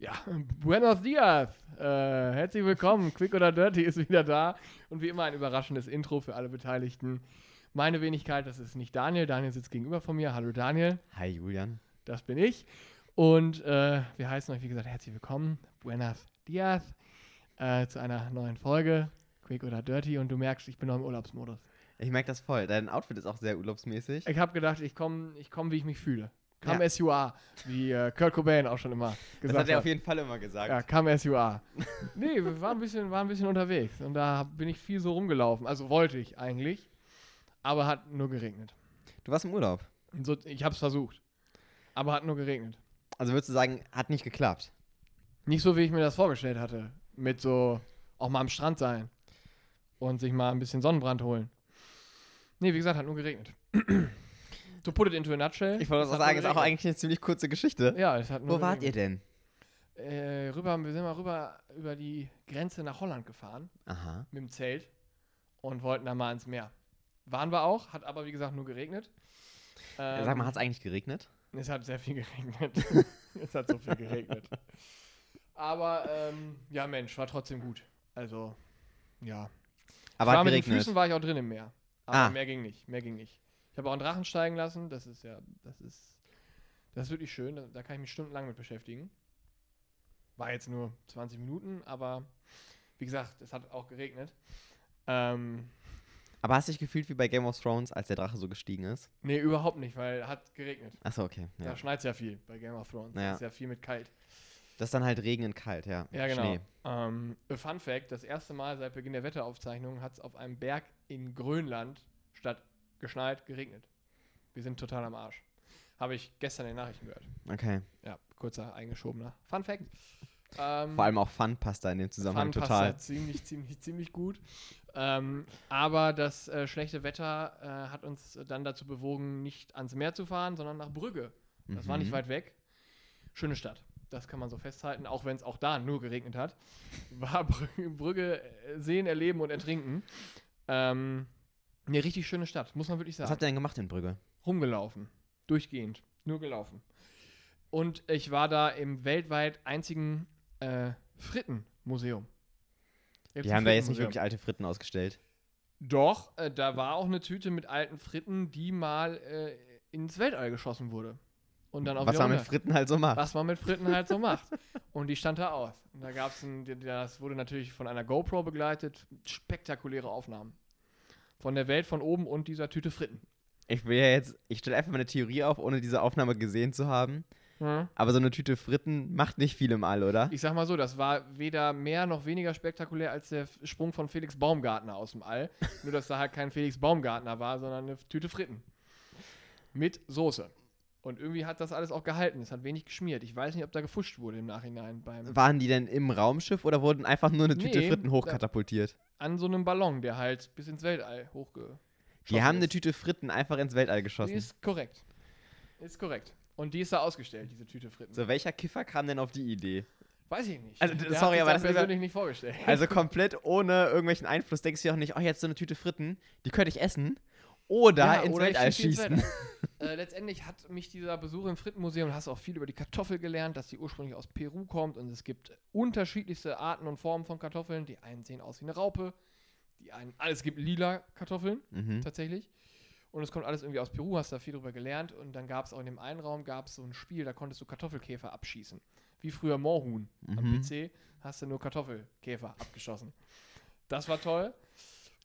Ja, buenos dias. Äh, herzlich willkommen. Quick oder Dirty ist wieder da. Und wie immer ein überraschendes Intro für alle Beteiligten. Meine Wenigkeit, das ist nicht Daniel. Daniel sitzt gegenüber von mir. Hallo Daniel. Hi Julian. Das bin ich. Und äh, wir heißen euch, wie gesagt, herzlich willkommen. Buenos dias. Äh, zu einer neuen Folge. Quick oder Dirty. Und du merkst, ich bin noch im Urlaubsmodus. Ich merke das voll. Dein Outfit ist auch sehr urlaubsmäßig. Ich habe gedacht, ich komme, ich komm, wie ich mich fühle. Come Ja. as you are, wie äh, Kurt Cobain auch schon immer Das gesagt hat er auf jeden Fall immer gesagt. Ja, come as you are. nee, wir waren ein, bisschen, waren ein bisschen unterwegs und da bin ich viel so rumgelaufen. Also wollte ich eigentlich, aber hat nur geregnet. Du warst im Urlaub. So, ich habe es versucht, aber hat nur geregnet. Also würdest du sagen, hat nicht geklappt? Nicht so, wie ich mir das vorgestellt hatte. Mit so auch mal am Strand sein und sich mal ein bisschen Sonnenbrand holen. Nee, wie gesagt, hat nur geregnet. to put it into a nutshell. Ich wollte es auch sagen, ist auch eigentlich eine ziemlich kurze Geschichte. Ja, es hat nur Wo wart ihr denn? Äh, rüber, wir sind mal rüber über die Grenze nach Holland gefahren. Aha. mit dem Zelt und wollten da mal ins Meer. Waren wir auch, hat aber wie gesagt nur geregnet. Ähm, Sag mal, hat es eigentlich geregnet? Es hat sehr viel geregnet. es hat so viel geregnet. Aber ähm, ja, Mensch, war trotzdem gut. Also, ja. Aber ich war mit den. Füßen war ich auch drin im Meer. Aber Ah. mehr ging nicht, mehr ging nicht. Ich habe auch einen Drachen steigen lassen. Das ist ja, das ist, das ist wirklich schön. Da, da kann ich mich stundenlang mit beschäftigen. War jetzt nur 20 Minuten, aber wie gesagt, es hat auch geregnet. Ähm, Aber hast du dich gefühlt wie bei Game of Thrones, als der Drache so gestiegen ist? nee, überhaupt nicht, weil hat geregnet. Achso, okay. Ja. Da schneit es ja viel bei Game of Thrones. Ja. Das ist ja viel mit kalt. Das ist dann halt Regen und kalt, ja. Ja, genau. Schnee. Ähm, Fun Fact: Das erste Mal seit Beginn der Wetteraufzeichnung hat es auf einem Berg in Grönland statt geschneit geregnet. Wir sind total am Arsch. Habe ich gestern in den Nachrichten gehört. Okay. Ja, kurzer eingeschobener Fun Fact. Ähm, Vor allem auch Fun passt da in dem Zusammenhang Fun passt total. da ziemlich, ziemlich, ziemlich gut. Ähm, aber das äh, schlechte Wetter äh, hat uns dann dazu bewogen, nicht ans Meer zu fahren, sondern nach Brügge. Das war nicht Mhm. weit weg. Schöne Stadt. Das kann man so festhalten, auch wenn es auch da nur geregnet hat. War Brügge, Brügge äh, sehen, erleben und ertrinken. Ähm, eine richtig schöne Stadt, muss man wirklich Was sagen. habt ihr denn gemacht in Brügge? Rumgelaufen. Durchgehend. Nur gelaufen. Und ich war da im weltweit einzigen äh, Frittenmuseum. Gibt's Die haben da jetzt nicht wirklich alte Fritten ausgestellt. Doch, äh, da war auch eine Tüte mit alten Fritten, die mal äh, ins Weltall geschossen wurde. Und dann auch Was man mit Fritten halt so macht. was man mit Fritten halt so macht. Und die stand da aus. Und da gab es ein, das wurde natürlich von einer GoPro begleitet. Spektakuläre Aufnahmen. Von der Welt von oben und dieser Tüte Fritten. Ich will ja jetzt, ich stelle einfach mal eine Theorie auf, ohne diese Aufnahme gesehen zu haben. Aber so eine Tüte Fritten macht nicht viel im All, oder? Ich sag mal so, das war weder mehr noch weniger spektakulär als der Sprung von Felix Baumgartner aus dem All. Nur, dass da halt kein Felix Baumgartner war, sondern eine Tüte Fritten. Mit Soße. Und irgendwie hat das alles auch gehalten. Es hat wenig geschmiert. Ich weiß nicht, ob da gefuscht wurde im Nachhinein beim Waren die denn im Raumschiff oder wurden einfach nur eine Tüte Nee, Fritten hochkatapultiert? an so einem Ballon, der halt bis ins Weltall hochge. Die haben eine ist. Tüte Fritten einfach ins Weltall Die geschossen. ist korrekt. Ist korrekt. Und die ist da ausgestellt, diese Tüte Fritten. So, welcher Kiffer kam denn auf die Idee? Weiß ich nicht. Also, Der sorry, aber das persönlich nicht vorgestellt. Also komplett ohne irgendwelchen Einfluss denkst du ja auch nicht, oh, jetzt so eine Tüte Fritten, die könnte ich essen. Oder Ja, ins oder Weltall schießen. Äh, letztendlich hat mich dieser Besuch im Frittenmuseum, hast auch viel über die Kartoffel gelernt, dass die ursprünglich aus Peru kommt und es gibt unterschiedlichste Arten und Formen von Kartoffeln. Die einen sehen aus wie eine Raupe, die einen, alles gibt lila Kartoffeln Mhm. tatsächlich. Und es kommt alles irgendwie aus Peru, hast da viel drüber gelernt. Und dann gab es auch in dem einen Raum gab es so ein Spiel, da konntest du Kartoffelkäfer abschießen. Wie früher Moorhuhn am Mhm. PC hast du nur Kartoffelkäfer abgeschossen. Das war toll.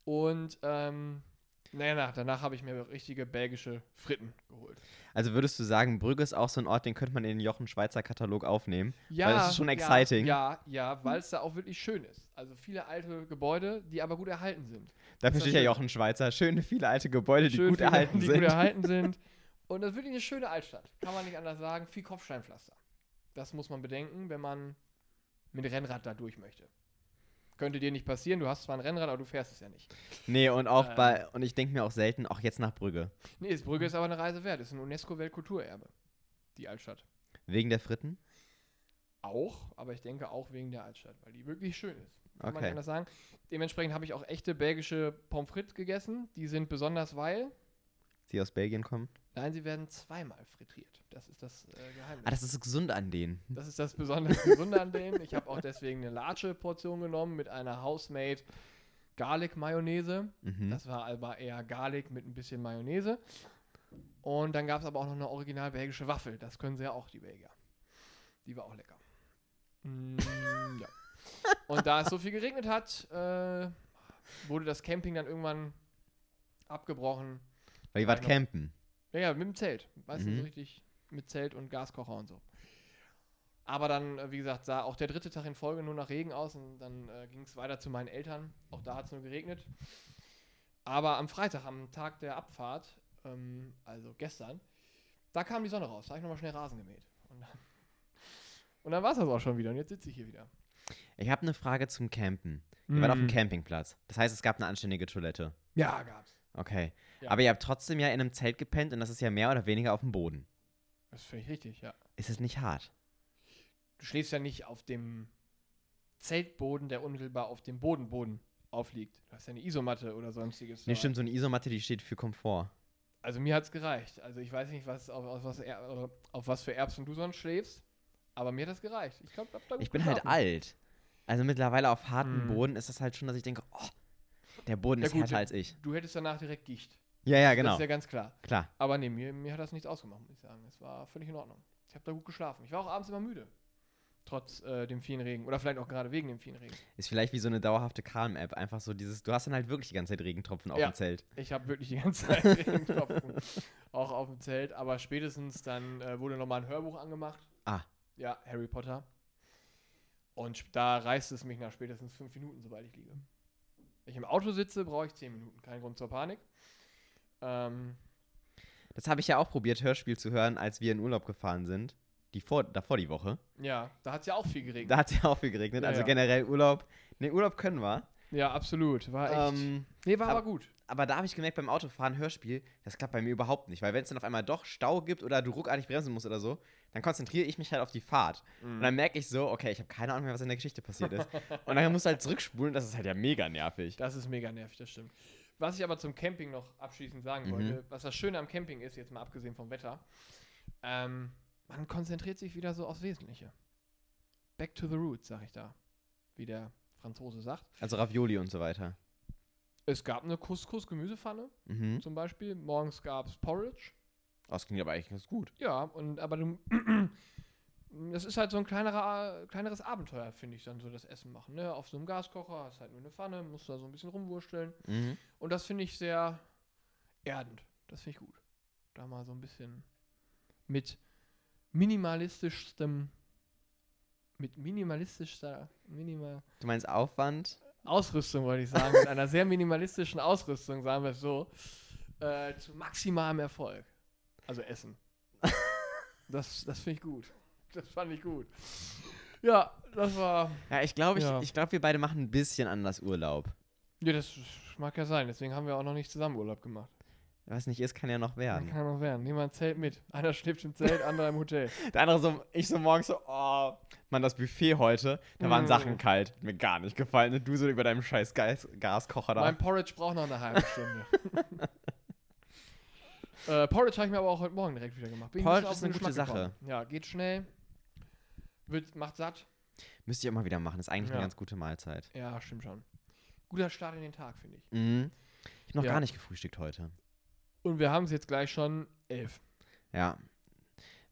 Und ähm, naja, nach, danach habe ich mir richtige belgische Fritten geholt. Also würdest du sagen, Brügge ist auch so ein Ort, den könnte man in den Jochen Schweizer Katalog aufnehmen? Ja, Weil das ist schon exciting. Ja, ja, ja weil es da auch wirklich schön ist. Also viele alte Gebäude, die aber gut erhalten sind. Dafür steht ja. Jochen Schweizer. Schöne, viele alte Gebäude, die Schön gut viele, erhalten die sind. gut erhalten sind. Und das ist wirklich eine schöne Altstadt. Kann man nicht anders sagen. Viel Kopfsteinpflaster. Das muss man bedenken, wenn man mit Rennrad da durch möchte. Könnte dir nicht passieren. Du hast zwar ein Rennrad, aber du fährst es ja nicht. Nee, und auch Ähm. bei, und ich denke mir auch selten, auch jetzt nach Brügge. Nee, das Brügge ist aber eine Reise wert. Ist ein UNESCO-Weltkulturerbe. Die Altstadt. Wegen der Fritten? Auch, aber ich denke auch wegen der Altstadt, weil die wirklich schön ist. Kann man Okay. nicht anders sagen. Dementsprechend habe ich auch echte belgische Pommes frites gegessen. Die sind besonders weil, Sie aus Belgien kommen? Nein, sie werden zweimal frittiert. Das ist das äh, Geheimnis. Ah, das ist gesund an denen. Das ist das besonders Gesunde an dem. Ich habe auch deswegen eine large Portion genommen mit einer House-Made Garlic Mayonnaise. Mhm. Das war aber eher Garlic mit ein bisschen Mayonnaise. Und dann gab es aber auch noch eine original belgische Waffel. Das können sie ja auch, die Belgier. Die war auch lecker. Mm, ja. Und da es so viel geregnet hat, äh, wurde das Camping dann irgendwann abgebrochen. Weil ihr wart campen. Ja, ja, mit dem Zelt. Weißt du, Mhm. so richtig mit Zelt und Gaskocher und so. Aber dann, äh, wie gesagt, sah auch der dritte Tag in Folge nur nach Regen aus und dann äh, ging es weiter zu meinen Eltern. Auch da hat es nur geregnet. Aber am Freitag, am Tag der Abfahrt, ähm, also gestern, da kam die Sonne raus. Da habe ich nochmal schnell Rasen gemäht. Und dann, und dann war es das auch schon wieder. Und jetzt sitze ich hier wieder. Ich habe eine Frage zum Campen. Ihr wart auf dem Mm. Campingplatz. Das heißt, es gab eine anständige Toilette. Ja, gab's. Okay. Ja. Aber ihr habt trotzdem ja in einem Zelt gepennt und das ist ja mehr oder weniger auf dem Boden. Das ist völlig richtig, ja. Ist es nicht hart? Du schläfst ja nicht auf dem Zeltboden, der unmittelbar auf dem Bodenboden aufliegt. Du hast ja eine Isomatte oder sonstiges. Nee, stimmt, so eine Isomatte, die steht für Komfort. Also mir hat's gereicht. Also ich weiß nicht, was, auf, auf, was, Er- auf was für Erbsen du sonst schläfst, aber mir hat das gereicht. Ich gut Ich bin halt alt. Also mittlerweile auf hartem Mhm. Boden ist das halt schon, dass ich denke, oh, der Boden Ja ist gut, härter als ich. Du hättest danach direkt Gicht. Ja, ja, Das genau. ist ja ganz klar. Klar. Aber nee, mir, mir hat das nichts ausgemacht, muss ich sagen. Es war völlig in Ordnung. Ich habe da gut geschlafen. Ich war auch abends immer müde. Trotz äh, dem vielen Regen. Oder vielleicht auch gerade wegen dem vielen Regen. Ist vielleicht wie so eine dauerhafte Calm-App. Einfach so dieses, du hast dann halt wirklich die ganze Zeit Regentropfen auf Ja. dem Zelt. Ich habe wirklich die ganze Zeit Regentropfen. auch auf dem Zelt. Aber spätestens dann äh, wurde nochmal ein Hörbuch angemacht. Ah. Ja, Harry Potter. Und da reißt es mich nach spätestens fünf Minuten, sobald ich liege. Wenn ich im Auto sitze, brauche ich zehn Minuten. Kein Grund zur Panik. Ähm, Das habe ich ja auch probiert, Hörspiel zu hören, als wir in Urlaub gefahren sind. Die vor, davor die Woche. ja, da hat es ja auch viel geregnet. Da hat es ja auch viel geregnet. Ja, also ja. generell Urlaub. Ne, Urlaub können wir. Ja, absolut. War echt. Ähm, nee, war aber- aber gut. aber da habe ich gemerkt, beim Autofahren Hörspiel, das klappt bei mir überhaupt nicht. Weil wenn es dann auf einmal doch Stau gibt oder du ruckartig bremsen musst oder so, dann konzentriere ich mich halt auf die Fahrt. Und dann merke ich so, okay, ich habe keine Ahnung mehr, was in der Geschichte passiert ist. und dann musst du halt zurückspulen, das ist halt ja mega nervig. Das ist mega nervig, das stimmt. Was ich aber zum Camping noch abschließend sagen Mhm. wollte, was das Schöne am Camping ist, jetzt mal abgesehen vom Wetter, ähm, man konzentriert sich wieder so aufs Wesentliche. Back to the roots, sag ich da. Wie der Franzose sagt. Also Ravioli und so weiter. Es gab eine Couscous-Gemüsepfanne Mhm. zum Beispiel. Morgens gab es Porridge. Das klingt aber eigentlich ganz gut. Ja, und aber du. Das ist halt so ein kleinerer, kleineres Abenteuer, finde ich, dann so das Essen machen. Ne? Auf so einem Gaskocher hast halt nur eine Pfanne, musst da so ein bisschen rumwursteln. Mhm. Und das finde ich sehr erdend. Das finde ich gut. Da mal so ein bisschen mit minimalistischstem, mit minimalistischster, minimal Du meinst Aufwand? Ausrüstung, wollte ich sagen, mit einer sehr minimalistischen Ausrüstung, sagen wir es so, äh, zu maximalem Erfolg. Also Essen. Das, das finde ich gut. Das fand ich gut. Ja, das war. Ja, ich glaube, ich, Ja. ich glaub, wir beide machen ein bisschen anders Urlaub. Ja, das mag ja sein. Deswegen haben wir auch noch nicht zusammen Urlaub gemacht. Was nicht ist, kann ja noch werden. Kann noch werden. Ein Zelt mit. Einer schläft im Zelt, anderer im Hotel. Der andere so, ich so morgens so, oh, Mann, das Buffet heute, da waren Mm. Sachen kalt. Hat mir gar nicht gefallen. Und du so über deinem scheiß Gas Gaskocher da. Mein Porridge braucht noch eine halbe Stunde. äh, Porridge habe ich mir aber auch heute Morgen direkt wieder gemacht. Bin Porridge ist eine gute Geschmack gekommen. Ja, geht schnell. Wird, macht satt. Müsst ihr immer wieder machen. Ist eigentlich Ja. eine ganz gute Mahlzeit. Ja, stimmt schon. Guter Start in den Tag, finde ich. Mhm. Ich habe noch Ja. gar nicht gefrühstückt heute. Und wir haben es jetzt gleich schon elf. Ja.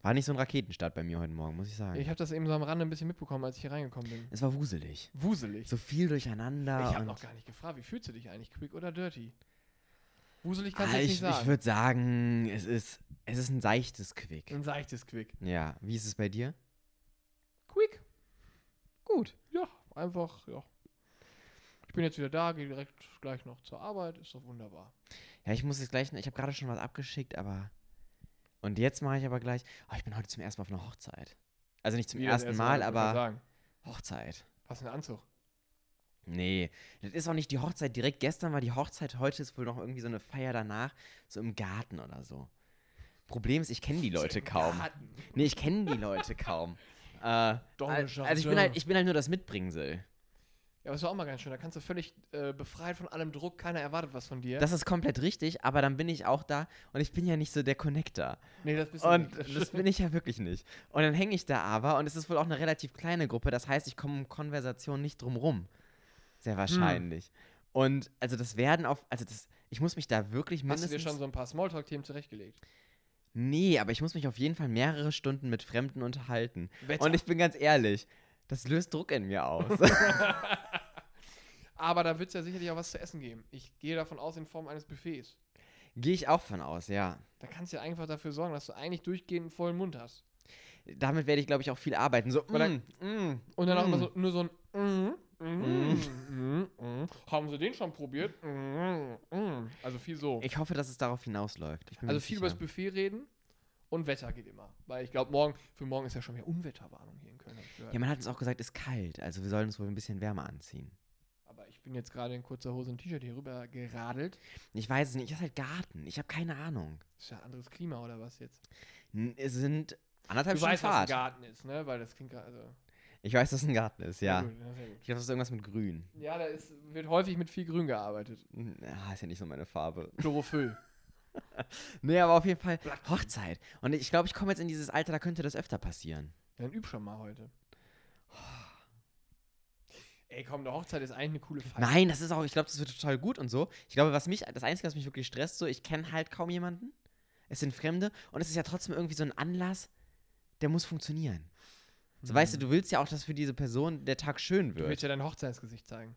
War nicht so ein Raketenstart bei mir heute Morgen, muss ich sagen. Ich habe das eben so am Rande ein bisschen mitbekommen, als ich hier reingekommen bin. es war wuselig. Wuselig. So viel durcheinander. ich habe noch gar nicht gefragt, wie fühlst du dich eigentlich? Quick oder dirty? Wuselig kannst Ah, du ich nicht ich sagen. würde sagen, es ist, es ist ein seichtes Quick. Ein seichtes Quick. Ja. Wie ist es bei dir? Quick. Gut. Ja, einfach, ja. Ich bin jetzt wieder da, gehe direkt gleich noch zur Arbeit. Ist doch wunderbar. Ja, ich muss jetzt gleich, ich habe gerade schon was abgeschickt, aber. Und jetzt mache ich aber gleich. Oh, ich bin heute zum ersten Mal auf einer Hochzeit. Also nicht zum Wie ersten erste Mal, grad aber Sagen. Hochzeit. Was für ein Anzug. Nee, das ist auch nicht die Hochzeit direkt. Gestern war die Hochzeit, heute ist wohl noch irgendwie so eine Feier danach, so im Garten oder so. Problem ist, ich kenne die Leute kaum. Garten. Nee, ich kenne die Leute kaum. Äh, also ich bin, halt, ich bin halt nur das Mitbringsel. Ja, aber das war auch mal ganz schön. Da kannst du völlig äh, befreit von allem Druck, keiner erwartet was von dir. Das ist komplett richtig, aber dann bin ich auch da und ich bin ja nicht so der Connector. nee, das bist du Und nicht. das bin ich ja wirklich nicht. Und dann hänge ich da aber und es ist wohl auch eine relativ kleine Gruppe, das heißt, ich komme um Konversation nicht drum rum. Sehr wahrscheinlich. Und also das werden auf, also das, ich muss mich da wirklich Hast du mindestens. dir schon so ein paar Smalltalk-Themen zurechtgelegt? nee, aber ich muss mich auf jeden Fall mehrere Stunden mit Fremden unterhalten. Wetter. Und ich bin ganz ehrlich, das löst Druck in mir aus. Aber da wird es ja sicherlich auch was zu essen geben. Ich gehe davon aus, in Form eines Buffets. Gehe ich auch von aus, ja. Da kannst du ja einfach dafür sorgen, dass du eigentlich durchgehend einen vollen Mund hast. Damit werde ich, glaube ich, auch viel arbeiten. So, mm, mm, Und dann auch mm. immer so, nur so ein mm, mm, mm, mm. Haben Sie den schon probiert? Mm, mm. Also viel so. Ich hoffe, dass es darauf hinausläuft. Also viel sicher. über das Buffet reden und Wetter geht immer. Weil ich glaube, morgen, für morgen ist ja schon wieder Unwetterwarnung hier in Köln. Ja, man hat uns auch gesagt, es ist kalt. Also wir sollen uns wohl ein bisschen wärmer anziehen. Ich bin jetzt gerade in kurzer Hose und T-Shirt hier rüber geradelt. Ich weiß es nicht. Ich habe halt Garten. Ich habe keine Ahnung. Ist ja anderes Klima oder was jetzt? N- Es sind anderthalb Du Stunden weißt, was ein Fahrt. Garten ist, ne? Weil das klingt gerade. Also, Ich weiß, dass es ein Garten ist, ja. gut, ja. Ich glaube, das ist irgendwas mit Grün. Ja, da ist, wird häufig mit viel Grün gearbeitet. Ja, ist ja nicht so meine Farbe. Chlorophyll. Nee, aber auf jeden Fall Hochzeit. Und ich glaube, ich komme jetzt in dieses Alter, da könnte das öfter passieren. Dann üb schon mal heute. Ey, komm, eine Hochzeit ist eigentlich eine coole Feier. Nein, das ist auch, ich glaube, das wird total gut und so. Ich glaube, was mich, das Einzige, was mich wirklich stresst, so, ich kenne halt kaum jemanden. Es sind Fremde und es ist ja trotzdem irgendwie so ein Anlass, der muss funktionieren. So, weißt du, du willst ja auch, dass für diese Person der Tag schön Du wird. willst ja dein Hochzeitsgesicht zeigen.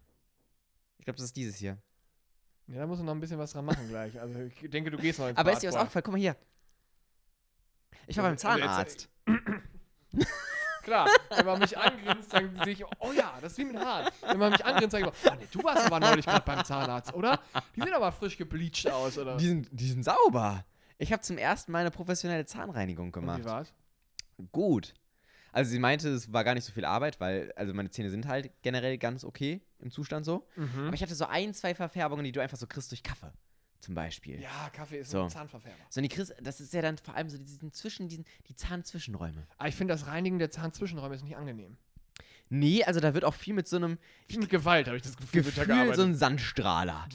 Ich glaube, das ist dieses hier. Ja, da musst du noch ein bisschen was dran machen gleich. Also ich denke, du gehst noch ins Aber Bad ist dir was aufgefallen? Guck mal hier. Ich war Also, beim also Zahnarzt. Klar, wenn man mich angrinst, dann sehe ich, oh ja, das ist wie mit Haaren. Wenn man mich angrinst, sage ich, oh nee, du warst aber neulich gerade beim Zahnarzt, oder? Die sehen aber frisch gebleached aus, oder? Die sind, die sind sauber. Ich habe zum ersten Mal eine professionelle Zahnreinigung Und gemacht. wie war's? Gut. Also sie meinte, es war gar nicht so viel Arbeit, weil also meine Zähne sind halt generell ganz okay im Zustand so. Mhm. Aber ich hatte so ein, zwei Verfärbungen, die du einfach so kriegst durch Kaffee. Zum Beispiel. Ja, Kaffee ist So. ein Zahnverfärber. So, die kriegst, das ist ja dann vor allem so diesen zwischen diesen, die Zahnzwischenräume. Aber ich finde, das Reinigen der Zahnzwischenräume ist nicht angenehm. Nee, also da wird auch viel mit so einem Viel mit Gewalt, habe ich das Gefühl, wird da Gefühl, gearbeitet. so ein Sandstrahler.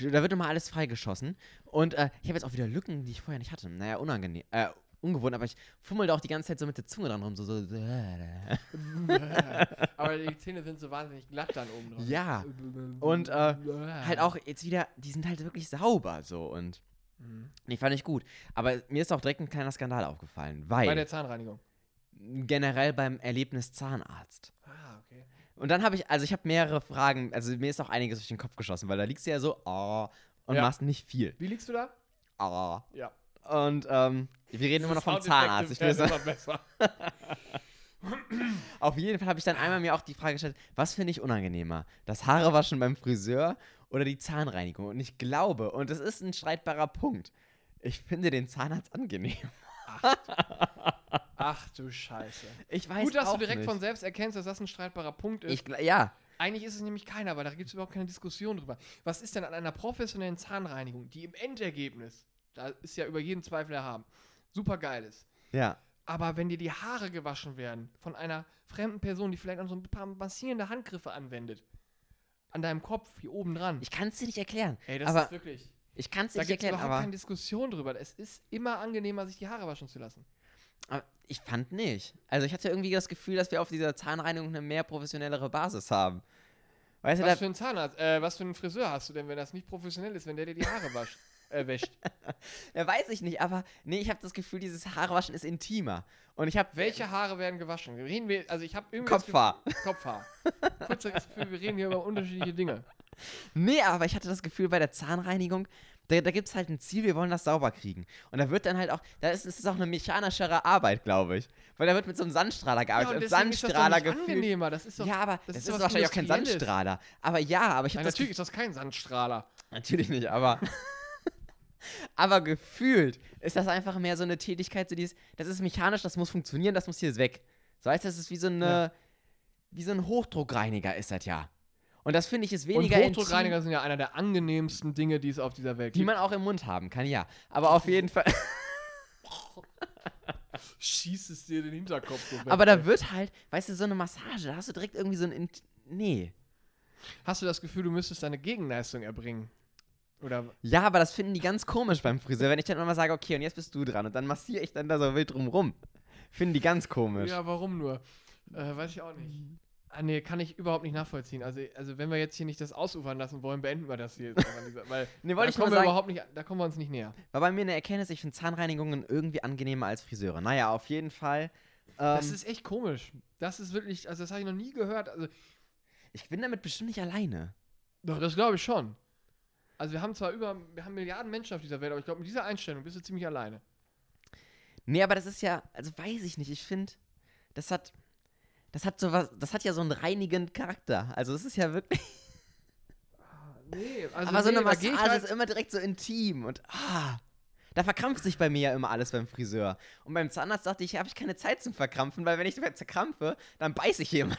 Da wird immer alles freigeschossen. Und äh, ich habe jetzt auch wieder Lücken, die ich vorher nicht hatte. Naja, unangenehm. Äh, ungewohnt, aber ich fummel da auch die ganze Zeit so mit der Zunge dran rum. So, so. aber die Zähne sind so wahnsinnig glatt dann oben drauf. Ja. Und, äh, halt auch jetzt wieder, die sind halt wirklich sauber so und Mhm. die fand ich gut. Aber mir ist auch direkt ein kleiner Skandal aufgefallen, weil Bei der Zahnreinigung. generell beim Erlebnis Zahnarzt. Ah, okay. Und dann habe ich, also ich habe mehrere Fragen, also mir ist auch einiges durch den Kopf geschossen, weil da liegst du ja so, oh, und Ja. machst nicht viel. Wie liegst du da? Oh. Ja. Und ähm, wir reden immer noch vom Zahnarzt. Ich will immer besser. auf jeden Fall habe ich dann einmal mir auch die Frage gestellt, was finde ich unangenehmer? Das Haarewaschen beim Friseur oder die Zahnreinigung? Und ich glaube, und das ist ein streitbarer Punkt, ich finde den Zahnarzt angenehm. Ach du Scheiße. Ich weiß Gut, dass auch du direkt nicht. von selbst erkennst, dass das ein streitbarer Punkt ist. Ich, ja, Eigentlich ist es nämlich keiner, weil da gibt es überhaupt keine Diskussion drüber. Was ist denn an einer professionellen Zahnreinigung, die im Endergebnis, da ist ja über jeden Zweifel erhaben, super geil ist. ja. Aber wenn dir die Haare gewaschen werden von einer fremden Person, die vielleicht auch so ein paar massierende Handgriffe anwendet, an deinem Kopf, hier oben dran. Ich kann es dir nicht erklären. Ey, das aber ist wirklich. ich kann es dir Da nicht gibt erklären, überhaupt aber, keine Diskussion drüber. Es ist immer angenehmer, sich die Haare waschen zu lassen. aber ich fand nicht. Also ich hatte irgendwie das Gefühl, dass wir auf dieser Zahnreinigung eine mehr professionellere Basis haben. Weißt du, Was da, für einen Zahnarzt, äh, was für einen Friseur hast du denn, wenn das nicht professionell ist, wenn der dir die Haare wascht, wäscht? ja, weiß ich nicht, aber nee, ich habe das Gefühl, dieses Haarewaschen ist intimer. Und ich habe Welche Haare werden gewaschen? Reden wir, also ich habe irgendwie. Kopfhaar. Gefühl, Kopfhaar. Kurz das Gefühl, wir reden hier über unterschiedliche Dinge. Nee, aber ich hatte das Gefühl, bei der Zahnreinigung, da, da gibt es halt ein Ziel, wir wollen das sauber kriegen. Und da wird dann halt auch, da ist es ist auch eine mechanischere Arbeit, glaube ich. Weil da wird mit so einem Sandstrahler gearbeitet. ist doch Sandstrahler gefühlt. angenehmer. Das ist doch, Ja, aber das das, ist ist, was wahrscheinlich auch kein. Sandstrahler. Aber ja, aber ich habe natürlich ist das kein Sandstrahler. Natürlich nicht, aber. aber gefühlt ist das einfach mehr so eine Tätigkeit, so dieses, das ist mechanisch, das muss funktionieren, das muss hier weg. So heißt das ist wie so eine, Ja. wie so ein Hochdruckreiniger ist das ja. Und das finde ich ist Und weniger Hochdruckreiniger intim, sind ja einer der angenehmsten Dinge, die es auf dieser Welt die gibt. man auch im Mund haben kann, ja. Aber auf jeden Fall, Schießt es dir den Hinterkopf so weg. aber da wird halt, weißt du, so eine Massage, da hast du direkt irgendwie so ein, nee. Hast du das Gefühl, du müsstest deine Gegenleistung erbringen? Oder Ja, aber das finden die ganz komisch beim Friseur, wenn ich dann immer sage, okay, und jetzt bist du dran und dann massiere ich dann da so wild drumrum. Finden die ganz komisch. Ja, warum nur? Äh, weiß ich auch nicht. Ah, nee, kann ich überhaupt nicht nachvollziehen. Also, also wenn wir jetzt hier nicht das ausufern lassen wollen, beenden wir das hier jetzt weil Nee, da wollte ich kommen wir sagen, überhaupt nicht, da kommen wir uns nicht näher. war bei mir eine Erkenntnis, ich finde Zahnreinigungen irgendwie angenehmer als Friseure. Naja, auf jeden Fall. Das ähm, ist echt komisch. Das ist wirklich, also das habe ich noch nie gehört. Also, ich bin damit bestimmt nicht alleine. doch, das glaube ich schon. Also wir haben zwar über, wir haben Milliarden Menschen auf dieser Welt, aber ich glaube, mit dieser Einstellung bist du ziemlich alleine. Nee, aber das ist ja, also weiß ich nicht, ich finde, das hat, das hat so was, das hat ja so einen reinigenden Charakter. Also es ist ja wirklich, Nee, also aber so nee, eine Massage halt- ist immer direkt so intim und ah, da verkrampft sich bei mir ja immer alles beim Friseur. Und beim Zahnarzt dachte ich, habe ich keine Zeit zum Verkrampfen, weil wenn ich zerkrampfe, dann beiße ich jemand.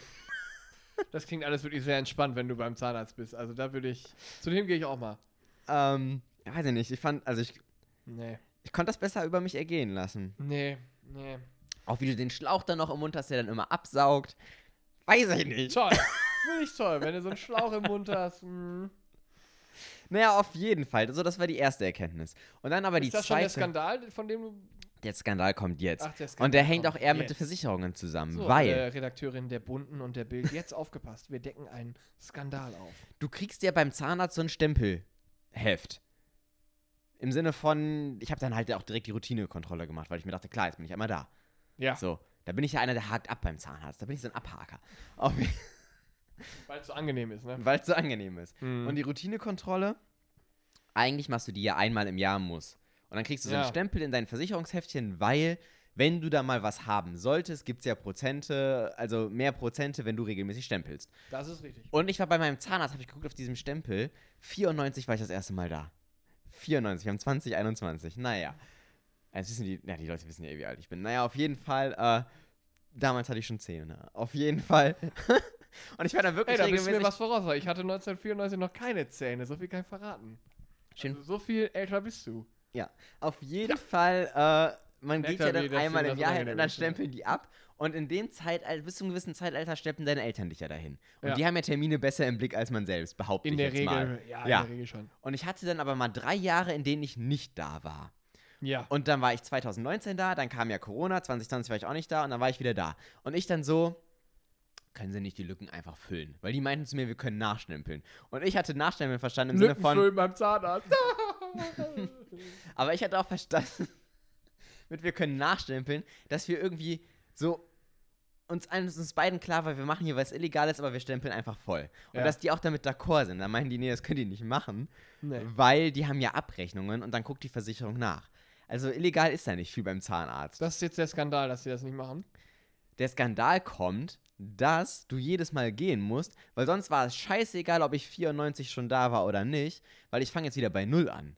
Das klingt alles wirklich sehr entspannt, wenn du beim Zahnarzt bist. Also da würde ich, zu dem gehe ich auch mal. Ähm, weiß ich nicht, ich fand, also ich, Nee, ich konnte das besser über mich ergehen lassen. nee, nee. Auch wie du den Schlauch dann noch im Mund hast, der dann immer absaugt. Weiß ich nicht. Toll. Finde ich toll, wenn du so einen Schlauch im Mund hast. Mh. Naja, auf jeden Fall. Also, das war die erste Erkenntnis. Und dann aber die Ist das schon der zweite. Skandal, von dem du. Der Skandal kommt jetzt. Ach, der Skandal und der hängt auch eher mit den jetzt. Versicherungen zusammen, So, weil äh, Redakteurin der Bunden und der Bild, jetzt aufgepasst. Wir decken einen Skandal auf. du kriegst ja beim Zahnarzt so ein Stempelheft. Im Sinne von, ich habe dann halt auch direkt die Routinekontrolle gemacht, weil ich mir dachte, klar, jetzt bin ich einmal da. Ja, So, da bin ich ja einer, der hakt ab beim Zahnarzt. Da bin ich so ein Abhaker. Weil es so angenehm ist, ne? Weil es so angenehm ist. Mhm. Und die Routinekontrolle, eigentlich machst du die ja einmal im Jahr muss. Und dann kriegst du so einen. Stempel in dein Versicherungsheftchen, weil, wenn du da mal was haben solltest, gibt es ja Prozente, also mehr Prozente, wenn du regelmäßig stempelst. das ist richtig. Und ich war bei meinem Zahnarzt, habe ich geguckt auf diesem Stempel, 94 war ich das erste Mal da. 94, wir haben 2021, naja. Jetzt wissen die, ja, die Leute wissen ja, eh, wie alt ich bin. Naja, auf jeden Fall, äh, damals hatte ich schon Zähne. Auf jeden Fall. Und ich war dann wirklich Ey, da bist du mir was voraus, weil ich hatte 1994 noch keine Zähne. So viel kann ich verraten. Schön. Also, so viel älter bist du. Auf jeden Fall, äh, man Merkt geht ja dann einmal im Jahr hin und dann ja. stempeln die ab. Und in dem Zeitalter, bis zu einem gewissen Zeitalter stempeln deine Eltern dich ja dahin. Und Ja. die haben ja Termine besser im Blick als man selbst, behaupte In ich der jetzt Regel, mal. ja, Ja. in der Regel schon. Und ich hatte dann aber mal drei Jahre, in denen ich nicht da war. Ja. Und dann war ich 2019 da, dann kam ja Corona, 2020 war ich auch nicht da und dann war ich wieder da. Und ich dann so, können sie nicht die Lücken einfach füllen? Weil die meinten zu mir, wir können nachstempeln. Und ich hatte nachstempeln verstanden im Sinne von, Lückenfüllen beim Zahnarzt. Aber ich hatte auch verstanden, mit wir können nachstempeln, dass wir irgendwie so uns, eines- uns beiden klar war, wir machen hier was Illegales, aber wir stempeln einfach voll. Und Ja. dass die auch damit d'accord sind. Dann meinen die, nee, das können die nicht machen, nee. weil die haben ja Abrechnungen und dann guckt die Versicherung nach. Also illegal ist da nicht viel beim Zahnarzt. Das ist jetzt der Skandal, dass sie das nicht machen. Der Skandal kommt, dass du jedes Mal gehen musst, weil sonst war es scheißegal, ob ich 94 schon da war oder nicht, weil ich fange jetzt wieder bei Null an.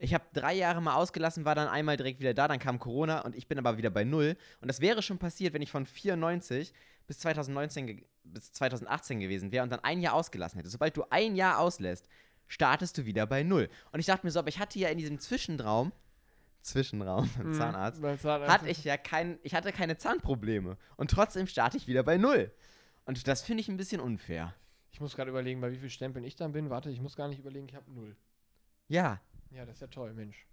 Ich habe drei Jahre mal ausgelassen, war dann einmal direkt wieder da, dann kam Corona und ich bin aber wieder bei Null. Und das wäre schon passiert, wenn ich von 94 bis 2019 ge- bis 2018 gewesen wäre und dann ein Jahr ausgelassen hätte. Sobald du ein Jahr auslässt, startest du wieder bei Null. Und ich dachte mir so, aber ich hatte ja in diesem Zwischenraum, Zwischenraum beim Mhm, Zahnarzt, Beim Zahnarzt. hatte ich ja kein, ich hatte keine Zahnprobleme. Und trotzdem starte ich wieder bei Null. Und das finde ich ein bisschen unfair. Ich muss gerade überlegen, bei wie viel Stempeln ich dann bin. Warte, ich muss gar nicht überlegen, ich habe null. Ja, Ja, das ist ja toll, Mensch.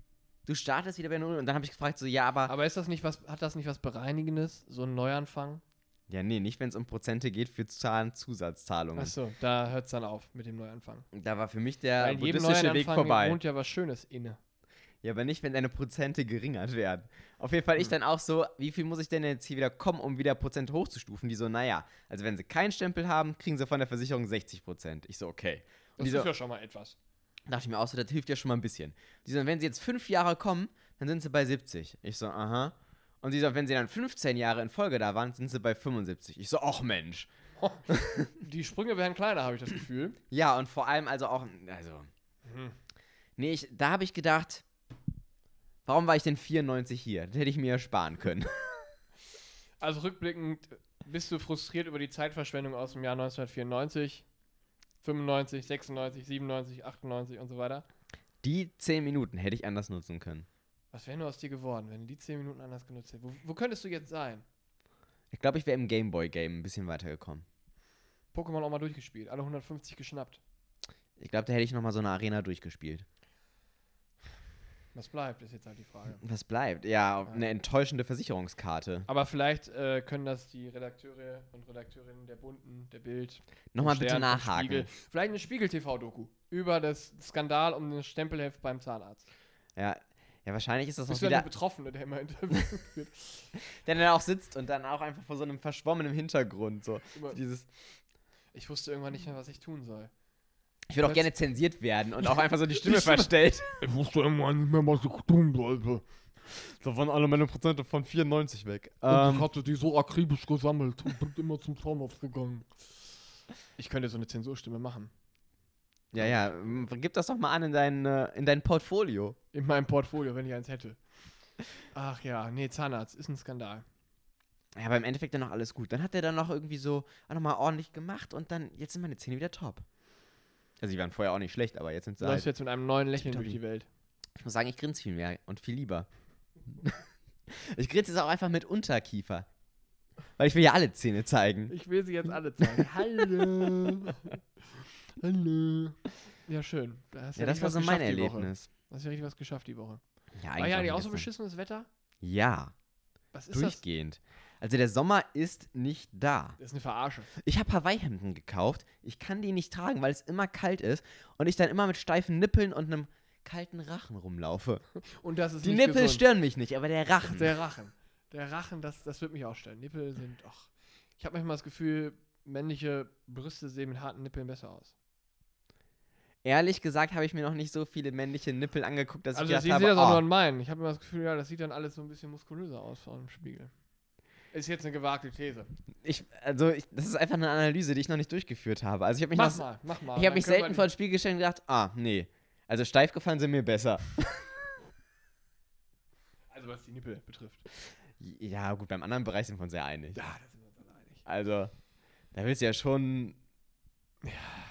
du startest wieder bei Null. Und dann habe ich gefragt, so, ja, aber. Aber ist das nicht was, hat das nicht was Bereinigendes? So ein Neuanfang? Ja, nee, nicht, wenn es um Prozente geht für Zahnzusatzzahlungen. Achso, da hört es dann auf mit dem Neuanfang. Da war für mich der Weil buddhistische Weg vorbei. wohnt ja was Schönes inne. Ja, aber nicht, wenn deine Prozente geringert werden. Auf jeden Fall ich Hm. dann auch so, wie viel muss ich denn jetzt hier wieder kommen, um wieder Prozent hochzustufen? Die so, naja, also wenn sie keinen Stempel haben, kriegen sie von der Versicherung 60 Prozent. Ich so, okay. Und Das die so, ja schon mal etwas. dachte ich mir auch so, das hilft ja schon mal ein bisschen. Die so, wenn sie jetzt fünf Jahre kommen, dann sind sie bei 70. Ich so, aha. Und die so, wenn sie dann 15 Jahre in Folge da waren, sind sie bei 75. Ich so, ach Mensch. Die Sprünge werden kleiner, habe ich das Gefühl. Ja, und vor allem also auch, also, Mhm. nee, ich, da habe ich gedacht, warum war ich denn 94 hier? Das hätte ich mir ja sparen können. Also rückblickend bist du frustriert über die Zeitverschwendung aus dem Jahr 1994, 95, 96, 97, 98 und so weiter. Die 10 Minuten hätte ich anders nutzen können. Was wäre nur aus dir geworden, wenn du die 10 Minuten anders genutzt hättest? Wo, wo könntest du jetzt sein? Ich glaube, ich wäre im Gameboy-Game ein bisschen weitergekommen. Pokémon auch mal durchgespielt. Alle 150 geschnappt. Ich glaube, da hätte ich noch mal so eine Arena durchgespielt. Was bleibt, ist jetzt halt die Frage. Was bleibt? Ja, eine enttäuschende Versicherungskarte. Aber vielleicht äh, können das die Redakteure und Redakteurinnen der Bunten, der Bild, Nochmal bitte nachhaken. Spiegel. Vielleicht eine Spiegel-TV-Doku über das Skandal um den Stempelheft beim Zahnarzt. Ja. ja, wahrscheinlich ist das auch Bist der wieder, Betroffene, der immer interviewt wird? der dann auch sitzt und dann auch einfach vor so einem verschwommenen Hintergrund so. Immer- Dieses, Ich wusste irgendwann nicht mehr, was ich tun soll. Ich würde auch gerne zensiert werden und auch einfach so die Stimme Die Stimme. verstellt. Ich wusste irgendwann nicht mehr, was ich tun sollte. Da waren alle meine Prozente von 94 weg. Und ich Ähm, hatte die so akribisch gesammelt und bin immer zum Zahnarzt gegangen. Ich könnte so eine Zensurstimme machen. ja, ja, m, gib das doch mal an in dein, äh, in dein Portfolio. In meinem Portfolio, wenn ich eins hätte. Ach ja, nee, Zahnarzt ist ein Skandal. Ja, aber im Endeffekt dann noch alles gut. Dann hat er dann noch irgendwie so auch nochmal ordentlich gemacht und dann, jetzt sind meine Zähne wieder top. Also, die waren vorher auch nicht schlecht, aber jetzt sind Du sie läufst halt. jetzt mit einem neuen Lächeln durch die Welt. Ich muss sagen, ich grinse viel mehr und viel lieber. ich grinse jetzt auch einfach mit Unterkiefer. Weil ich will ja alle Zähne zeigen. Ich will sie jetzt alle zeigen. Hallo. Hallo. Ja, schön. Da du Ja, das war so mein. Erlebnis. Hast du ja richtig was geschafft die Woche. Ja, War ja eigentlich auch so beschissenes Wetter? Ja, Was ist das? Also der Sommer ist nicht da. Das ist eine Verarsche. Ich habe Hawaii-Hemden gekauft. Ich kann die nicht tragen, weil es immer kalt ist und ich dann immer mit steifen Nippeln und einem kalten Rachen rumlaufe. Und das ist Die Nippel gesund. stören mich nicht, aber der Rachen. Der Rachen. Der Rachen, das, das wird mich auch stören. Nippel sind, ach. Ich habe manchmal das Gefühl, männliche Brüste sehen mit harten Nippeln besser aus. Ehrlich gesagt habe ich mir noch nicht so viele männliche Nippel angeguckt, dass Also ich ich gedacht sehe habe, das auch nur oh, an meinen. Ich habe immer das Gefühl, ja, das sieht dann alles so ein bisschen muskulöser aus vor dem Spiegel. Ist jetzt eine gewagte These. ich, also ich, das ist einfach eine Analyse, die ich noch nicht durchgeführt habe. Also ich habe mich, Mach noch, mal, mach mal. ich habe mich selten vor den Spiegel gestellt und gedacht, ah, nee. Also steif gefallen sind mir besser. Also was die Nippel betrifft. Ja, gut, beim anderen Bereich sind wir uns sehr einig. Ja, da sind wir uns alle einig. Also, da willst du ja schon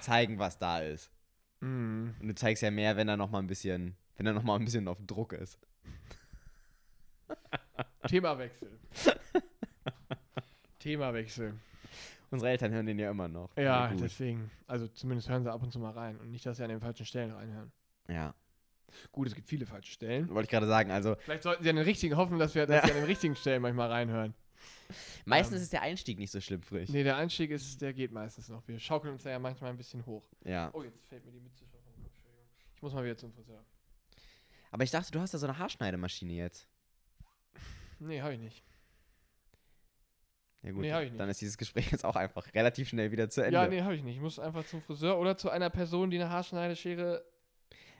zeigen, was da ist. Mm. Und du zeigst ja mehr, wenn er noch mal ein bisschen, wenn er noch mal ein bisschen auf Druck ist. Themawechsel. Themawechsel. Unsere Eltern hören den ja immer noch. Ja, deswegen. Also zumindest hören sie ab und zu mal rein. Und nicht, dass sie an den falschen Stellen reinhören. Ja. Gut, es gibt viele falsche Stellen. Wollte ich gerade sagen, also Vielleicht sollten sie an den richtigen hoffen, dass wir dass Ja. sie an den richtigen Stellen manchmal reinhören. meistens Ähm. ist der Einstieg nicht so schlüpfrig. Nee, der Einstieg ist, der geht meistens noch. Wir schaukeln uns da ja manchmal ein bisschen hoch. Ja. Oh, jetzt fällt mir die Mütze schon vom Kopf. Entschuldigung. Ich muss mal wieder zum Friseur. Aber ich dachte, du hast ja so eine Haarschneidemaschine jetzt. Nee, habe ich nicht. Ja gut, Nee, hab ich nicht. dann ist dieses Gespräch jetzt auch einfach relativ schnell wieder zu Ende. Ja, nee, habe ich nicht. Ich muss einfach zum Friseur oder zu einer Person, die eine Haarschneideschere.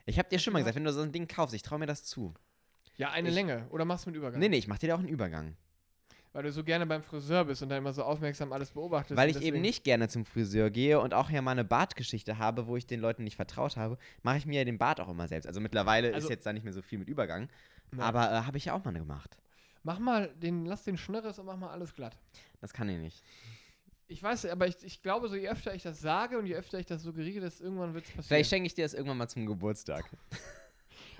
Ich habe dir schon mal gesagt, wenn du so ein Ding kaufst, ich traue mir das zu. Ja, eine Ich- Länge. Oder machst du mit Übergang? Nee, nee, ich mach dir da auch einen Übergang. Weil du so gerne beim Friseur bist und dann immer so aufmerksam alles beobachtest. Weil ich eben nicht gerne zum Friseur gehe und auch ja mal eine Bartgeschichte habe, wo ich den Leuten nicht vertraut habe, mache ich mir ja den Bart auch immer selbst. Also mittlerweile Also- ist jetzt da nicht mehr so viel mit Übergang. Ja. Aber äh, habe ich ja auch mal gemacht. Mach mal den, lass den Schnörres und mach mal alles glatt. Das kann ich nicht. Ich weiß, aber ich, ich glaube, so je öfter ich das sage und je öfter ich das suggeriere, desto irgendwann wird es passieren. Vielleicht schenke ich dir das irgendwann mal zum Geburtstag.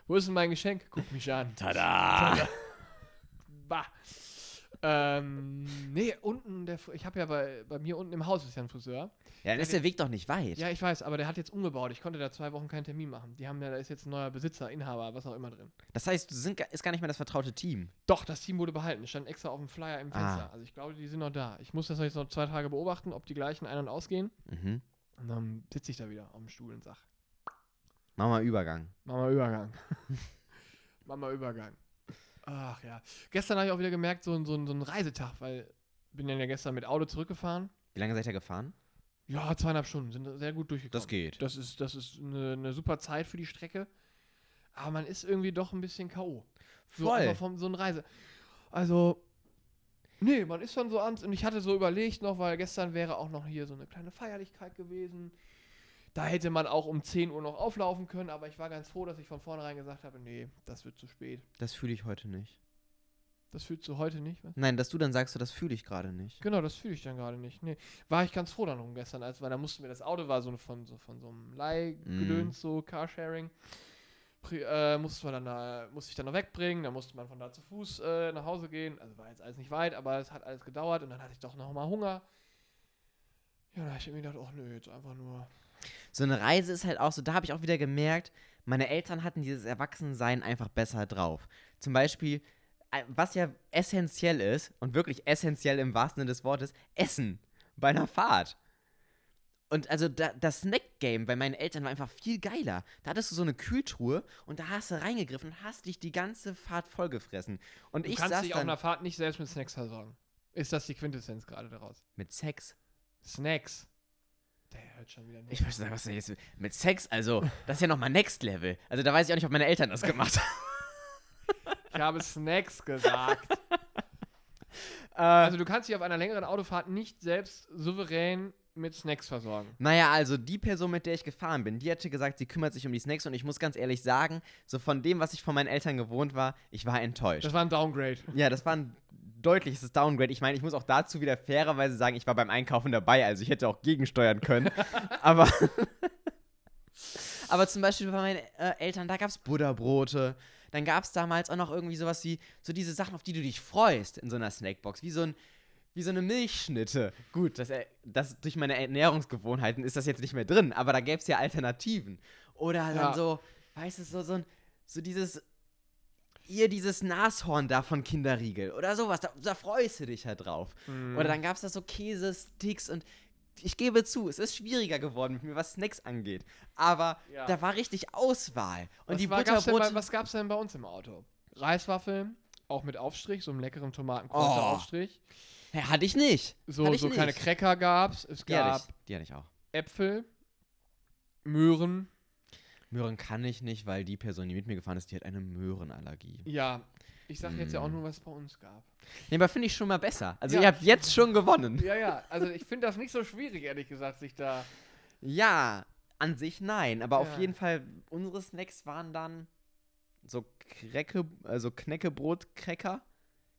Wo ist denn mein Geschenk? Guck mich an. Tada! Bah. Ähm, nee, unten, der, ich habe ja bei, bei mir unten im Haus ist ja ein Friseur. Ja, dann ist der Weg doch nicht weit. Ja, ich weiß, aber der hat jetzt umgebaut. Ich konnte da zwei Wochen keinen Termin machen. Die haben ja, da ist jetzt ein neuer Besitzer, Inhaber, was auch immer drin. Das heißt, du sind, ist gar nicht mehr das vertraute Team. Doch, das Team wurde behalten. Es stand extra auf dem Flyer im Ah. Fenster. Also ich glaube, die sind noch da. Ich muss das jetzt noch zwei Tage beobachten, ob die gleichen ein- und ausgehen. Mhm. Und dann sitze ich da wieder auf dem Stuhl und sag, Mach mal Übergang. mach mal Übergang. mach mal Übergang. Ach ja. Gestern habe ich auch wieder gemerkt, so, ein- so, so ein Reisetag, weil bin dann ja gestern mit Auto zurückgefahren. Wie lange seid ihr gefahren? Ja, zweieinhalb Stunden, sind sehr gut durchgekommen. Das geht. Das ist, das ist eine, eine super Zeit für die Strecke. Aber man ist irgendwie doch ein bisschen K.O. So Voll. einfach von so einer Reise. Also, nee, man ist schon so ans. Und ich hatte so überlegt noch, weil gestern wäre auch noch hier so eine kleine Feierlichkeit gewesen. Da hätte man auch um 10 Uhr noch auflaufen können, aber ich war ganz froh, dass ich von vornherein gesagt habe, nee, das wird zu spät. Das fühle ich heute nicht. Das fühlst du heute nicht, was? Nein, dass du dann sagst, das fühle ich gerade nicht. Genau, das fühle ich dann gerade nicht. Nee, war ich ganz froh dann rum gestern, als weil da mussten wir das Auto war so von so von so einem Leihgedöns, so Carsharing. Pri äh, musste man dann da, musste ich dann noch wegbringen, dann musste man von da zu Fuß äh, nach Hause gehen. Also war jetzt alles nicht weit, aber es hat alles gedauert und dann hatte ich doch noch mal Hunger. Ja, da hab ich mir gedacht, ach nö, jetzt einfach nur. So eine Reise ist halt auch so, da habe ich auch wieder gemerkt, meine Eltern hatten dieses Erwachsensein einfach besser drauf. Zum Beispiel, äh, was ja essentiell ist, und wirklich essentiell im wahrsten Sinne des Wortes, Essen bei einer Fahrt. Und also da, das Snack-Game bei meinen Eltern war einfach viel geiler. Da hattest du so eine Kühltruhe und da hast du reingegriffen und hast dich die ganze Fahrt vollgefressen. Und Du ich kannst dich auf einer Fahrt nicht selbst mit Snacks versorgen. Ist das die Quintessenz gerade daraus? mit Sex. Snacks. Der hört schon wieder nicht. Ich weiß nicht, was denn jetzt mit Sex, also das ist ja nochmal Next Level. Also da weiß ich auch nicht, ob meine Eltern das gemacht haben. Ich habe Snacks gesagt. Äh, Also du kannst dich auf einer längeren Autofahrt nicht selbst souverän mit Snacks versorgen. Naja, also die Person, mit der ich gefahren bin, die hatte gesagt, sie kümmert sich um die Snacks und ich muss ganz ehrlich sagen, so von dem, was ich von meinen Eltern gewohnt war, ich war enttäuscht. Das war ein Downgrade. ja, das war ein deutliches Downgrade. Ich meine, ich muss auch dazu wieder fairerweise sagen, ich war beim Einkaufen dabei, also ich hätte auch gegensteuern können. aber, aber zum Beispiel bei meinen äh, Eltern, da gab es Butterbrote. Dann gab es damals auch noch irgendwie sowas wie, so diese Sachen, auf die du dich freust in so einer Snackbox, wie so ein wie so eine Milchschnitte. Gut, das, äh, das, durch meine Ernährungsgewohnheiten ist das jetzt nicht mehr drin, aber da gäbe es ja Alternativen. Oder dann Ja. so, weißt du, so, so, ein, so dieses, ihr dieses Nashorn da von Kinderriegel oder sowas, da, da freust du dich halt drauf. Mhm. Oder dann gab es da so Käsesticks und ich gebe zu, es ist schwieriger geworden mit mir, was Snacks angeht. Aber Ja. da war richtig Auswahl. Und was die war, gab's denn Butterbrote. bei, was gab's denn bei uns im Auto? Reiswaffeln, auch mit Aufstrich, so einem leckeren Oh. Tomatenkräuteraufstrich. Hä, hatte ich nicht. So, hatte ich so nicht. kleine Cracker gab's. Es Die hatte gab ich, die hatte ich auch. Äpfel, Möhren. Möhren kann ich nicht, weil die Person, die mit mir gefahren ist, die hat eine Möhrenallergie. Ja, ich sag jetzt ja auch Mm. nur, was es bei uns gab. Nee, aber finde ich schon mal besser. Also Ja. ihr habt jetzt schon gewonnen. Ja, ja, also ich finde das nicht so schwierig, ehrlich gesagt, sich da. Ja, an sich nein, aber auf Ja. jeden Fall, unsere Snacks waren dann so Krecke, also Knäckebrot-Cracker.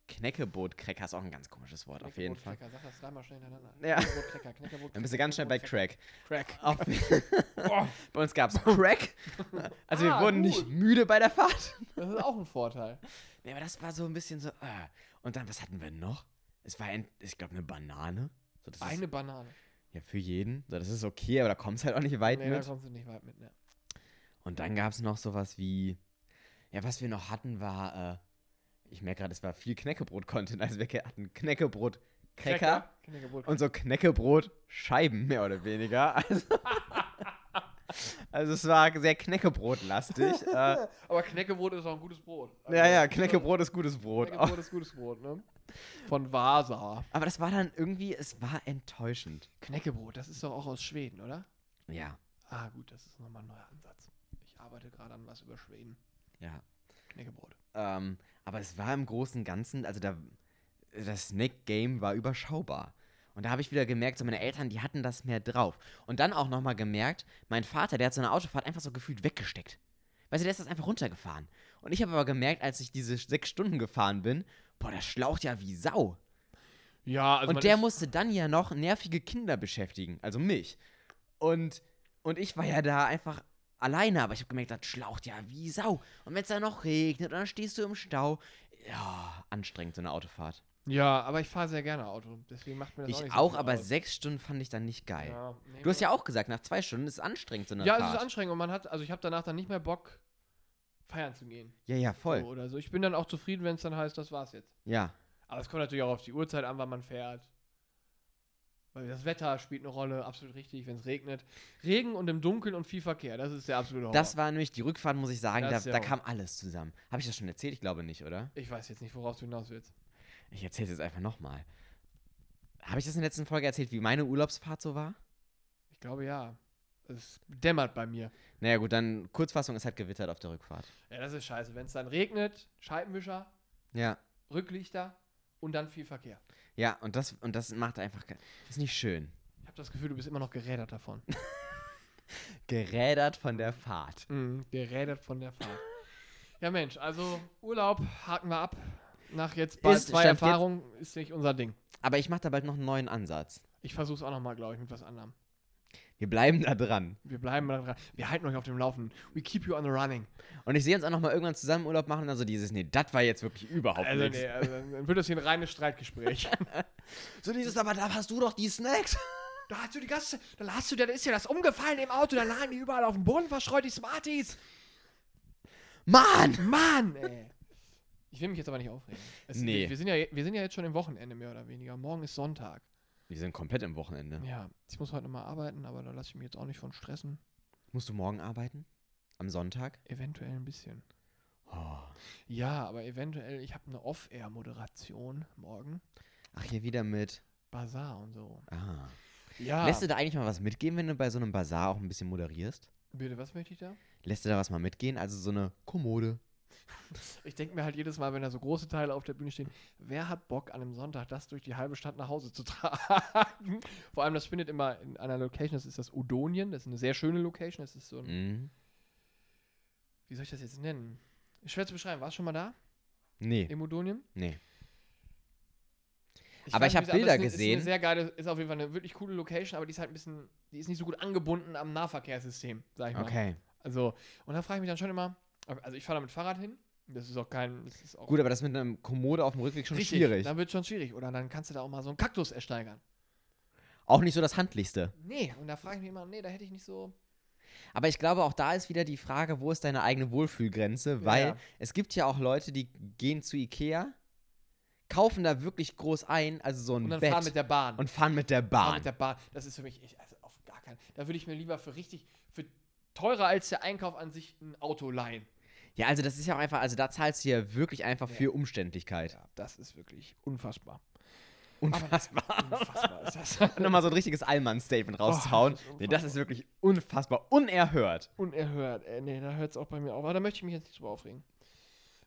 Knäckebrot-Cracker ist auch ein ganz komisches Wort, auf jeden Fall. Cracker, Sag das dreimal schnell hintereinander. Ja. Knäckebrot, Cracker, Knäckebrot, Dann bist du ganz schnell bei Crack. Crack. Auf, bei uns gab es Crack. Also wir Ah, wurden gut. nicht müde bei der Fahrt. das ist auch ein Vorteil. Nee, aber das war so ein bisschen so. Äh. Und dann, was hatten wir noch? Es war, ein, ich glaube, eine Banane. So, Eine ist, Banane. ja, für jeden. So, das ist okay, aber da kommst halt auch nicht weit Nee, da mit. kommst du nicht weit mit, ne. Und dann gab es noch sowas wie. Ja, was wir noch hatten, war. Äh, ich merke gerade, es war viel Knäckebrot-Content. Also wir hatten Knäckebrot. Cracker und so Knäckebrot-Scheiben, mehr oder weniger. Also, also es war sehr Knäckebrot-lastig. äh, Aber Knäckebrot ist auch ein gutes Brot. Also, ja, ja, Knäckebrot ist gutes Brot. Knäckebrot ist gutes Brot, ne? Von Vasa. Aber das war dann irgendwie, es war enttäuschend. Knäckebrot, das ist doch auch aus Schweden, oder? Ja, Ah, gut, das ist nochmal ein neuer Ansatz. Ich arbeite gerade an was über Schweden. ja. Knäckebrot. Ähm, aber es war im Großen und Ganzen, also da, das Snack-Game war überschaubar. Und da habe ich wieder gemerkt, so meine Eltern, die hatten das mehr drauf. Und dann auch nochmal gemerkt, mein Vater, der hat so eine Autofahrt einfach so gefühlt weggesteckt. Weißt du, der ist das einfach runtergefahren. Und ich habe aber gemerkt, als ich diese sechs Stunden gefahren bin, boah, der schlaucht ja wie Sau. Ja, also und der musste dann ja noch nervige Kinder beschäftigen, also mich. Und, und ich war ja da einfach alleine, aber ich habe gemerkt, das schlaucht ja wie Sau. Und wenn es dann noch regnet und dann stehst du im Stau, ja, anstrengend so eine Autofahrt. Ja, aber ich fahre sehr gerne Auto. Deswegen macht mir das auch Ich nicht so auch, aber aus. sechs Stunden fand ich dann nicht geil. Ja, nee, Du hast ja auch gesagt, nach zwei Stunden ist es anstrengend, so eine Ja, Fahrt. es ist anstrengend und man hat, also ich habe danach dann nicht mehr Bock, feiern zu gehen. ja, ja, voll. So, oder so. Ich bin dann auch zufrieden, wenn es dann heißt, das war's jetzt. Ja. Aber es kommt natürlich auch auf die Uhrzeit an, wann man fährt. Weil das Wetter spielt eine Rolle, absolut richtig, wenn es regnet. Regen und im Dunkeln und viel Verkehr, das ist der absolute Horror. Das war nämlich die Rückfahrt, muss ich sagen, da, da kam alles zusammen. Habe ich das schon erzählt? Ich glaube nicht, oder? ich weiß jetzt nicht, worauf du hinaus willst. Ich erzähle es jetzt einfach nochmal. Habe ich das in der letzten Folge erzählt, wie meine Urlaubsfahrt so war? Ich glaube ja. Es dämmert bei mir. Naja, gut, dann Kurzfassung, es hat gewittert auf der Rückfahrt. Ja, das ist scheiße. Wenn es dann regnet, Scheibenwischer, Ja. Rücklichter und dann viel Verkehr. Ja, und das, und das macht einfach. ist nicht schön. Ich habe das Gefühl, du bist immer noch gerädert davon. Gerädert von der Fahrt. Mhm, gerädert von der Fahrt. ja, Mensch, also Urlaub haken wir ab. Nach jetzt bald Ist- zwei stand jetzt- Erfahrungen ist nicht unser Ding. Aber ich mache da bald noch einen neuen Ansatz. Ich versuche es auch nochmal, glaube ich, mit was anderem. Wir bleiben da dran. Wir bleiben da dran. Wir halten euch auf dem Laufenden. We keep you on the running. Und ich sehe uns auch noch mal irgendwann zusammen Urlaub machen. Also dieses, nee, das war jetzt wirklich überhaupt Also, nichts. nee, also, dann wird das hier ein reines Streitgespräch. So dieses, aber da hast du doch die Snacks. Da hast du die ganze, da hast du, da ist ja das umgefallen im Auto, da lagen die überall auf dem Boden verstreut, die Smarties. Mann! Mann, ey. Ich will mich jetzt aber nicht aufregen. Es, Nee. wir, wir, sind ja, wir sind ja jetzt schon im Wochenende, mehr oder weniger. Morgen ist Sonntag. Wir sind komplett im Wochenende. Ja, ich muss heute nochmal arbeiten, aber da lasse ich mich jetzt auch nicht von stressen. Musst du morgen arbeiten? Am Sonntag? Eventuell ein bisschen. Oh. Ja, aber eventuell, ich habe eine Off-Air-Moderation morgen. Ach, hier wieder mit. Bazar und so. Ah. Ja. Lässt du da eigentlich mal was mitgehen, wenn du bei so einem Bazar auch ein bisschen moderierst? Bitte, was möchte ich da? Lässt du da was mal mitgehen? Also so eine Kommode. Ich denke mir halt jedes Mal, wenn da so große Teile auf der Bühne stehen, wer hat Bock an einem Sonntag, das durch die halbe Stadt nach Hause zu tragen? Vor allem, das findet immer in einer Location, das ist das Odonien, das ist eine sehr schöne Location, das ist so ein, Mhm. wie soll ich das jetzt nennen? Schwer zu beschreiben, warst du schon mal da, Nee, im Odonien? nee. Aber weiß ich hab nicht, aber Bilder ist eine- Ist gesehen. eine sehr geile, ist auf jeden Fall eine wirklich coole Location, aber die ist halt ein bisschen, die ist nicht so gut angebunden am Nahverkehrssystem, sag ich mal. Okay. Also, und da frage ich mich dann schon immer, also ich fahre da mit Fahrrad hin, das ist auch kein, das ist auch Gut, aber das mit einem Kommode auf dem Rückweg schon Richtig, schwierig. Dann wird schon schwierig. Oder dann kannst du da auch mal so einen Kaktus ersteigern. Auch nicht so das Handlichste. Nee, und da frage ich mich immer, nee, da hätte ich nicht so. Aber ich glaube, auch da ist wieder die Frage, wo ist deine eigene Wohlfühlgrenze? Weil Ja. es gibt ja auch Leute, die gehen zu Ikea, kaufen da wirklich groß ein, also so ein Und dann Bett fahren mit der Bahn. und fahren mit der fahren Bahn. mit der Bahn. Das ist für mich, ich, also auf gar keinen. Da würde ich mir lieber für richtig, für teurer als der Einkauf an sich ein Auto leihen. Ja, also das ist ja auch einfach, also da zahlst du ja wirklich einfach Ja. für Umständlichkeit. Ja, das ist wirklich unfassbar. Unfassbar. Unfassbar ist das. Nochmal so ein richtiges Allmann-Statement rauszuhauen. das ist nee, das ist wirklich unfassbar, unerhört. Unerhört. Ey, nee, da hört es auch bei mir auf. Aber da möchte ich mich jetzt nicht drüber aufregen.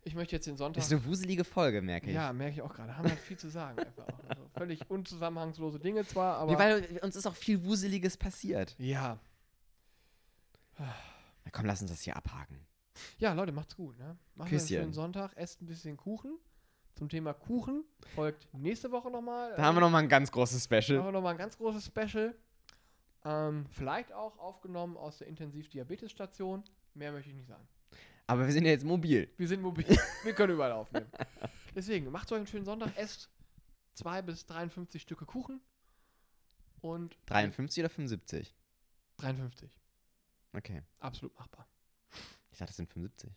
Ich möchte jetzt den Sonntag. Das ist eine wuselige Folge, merke ich. ja, merke ich auch gerade. Haben wir viel zu sagen. Einfach auch. Also völlig unzusammenhangslose Dinge zwar, aber. Nee, weil uns ist auch viel Wuseliges passiert. ja. Na komm, lass uns das hier abhaken. Ja, Leute, macht's gut. Ne? Küsschen. einen schönen Sonntag, esst ein bisschen Kuchen. Zum Thema Kuchen folgt nächste Woche nochmal. Da haben wir nochmal ein ganz großes Special. Machen wir nochmal ein ganz großes Special. Ähm, vielleicht auch aufgenommen aus der Intensivdiabetesstation. Mehr möchte ich nicht sagen. Aber wir sind ja jetzt mobil. Wir sind mobil. wir können überall aufnehmen. Deswegen, macht euch einen schönen Sonntag. Esst 2 bis 53 Stücke Kuchen. Und 53 oder 75? 53. Okay. Absolut machbar. Ich dachte, das sind 75.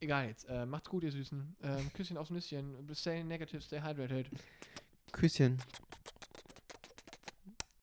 Egal jetzt. Äh, macht's gut, ihr Süßen. Ähm, Küsschen aufs Nüsschen. Stay negative, stay hydrated. Küsschen.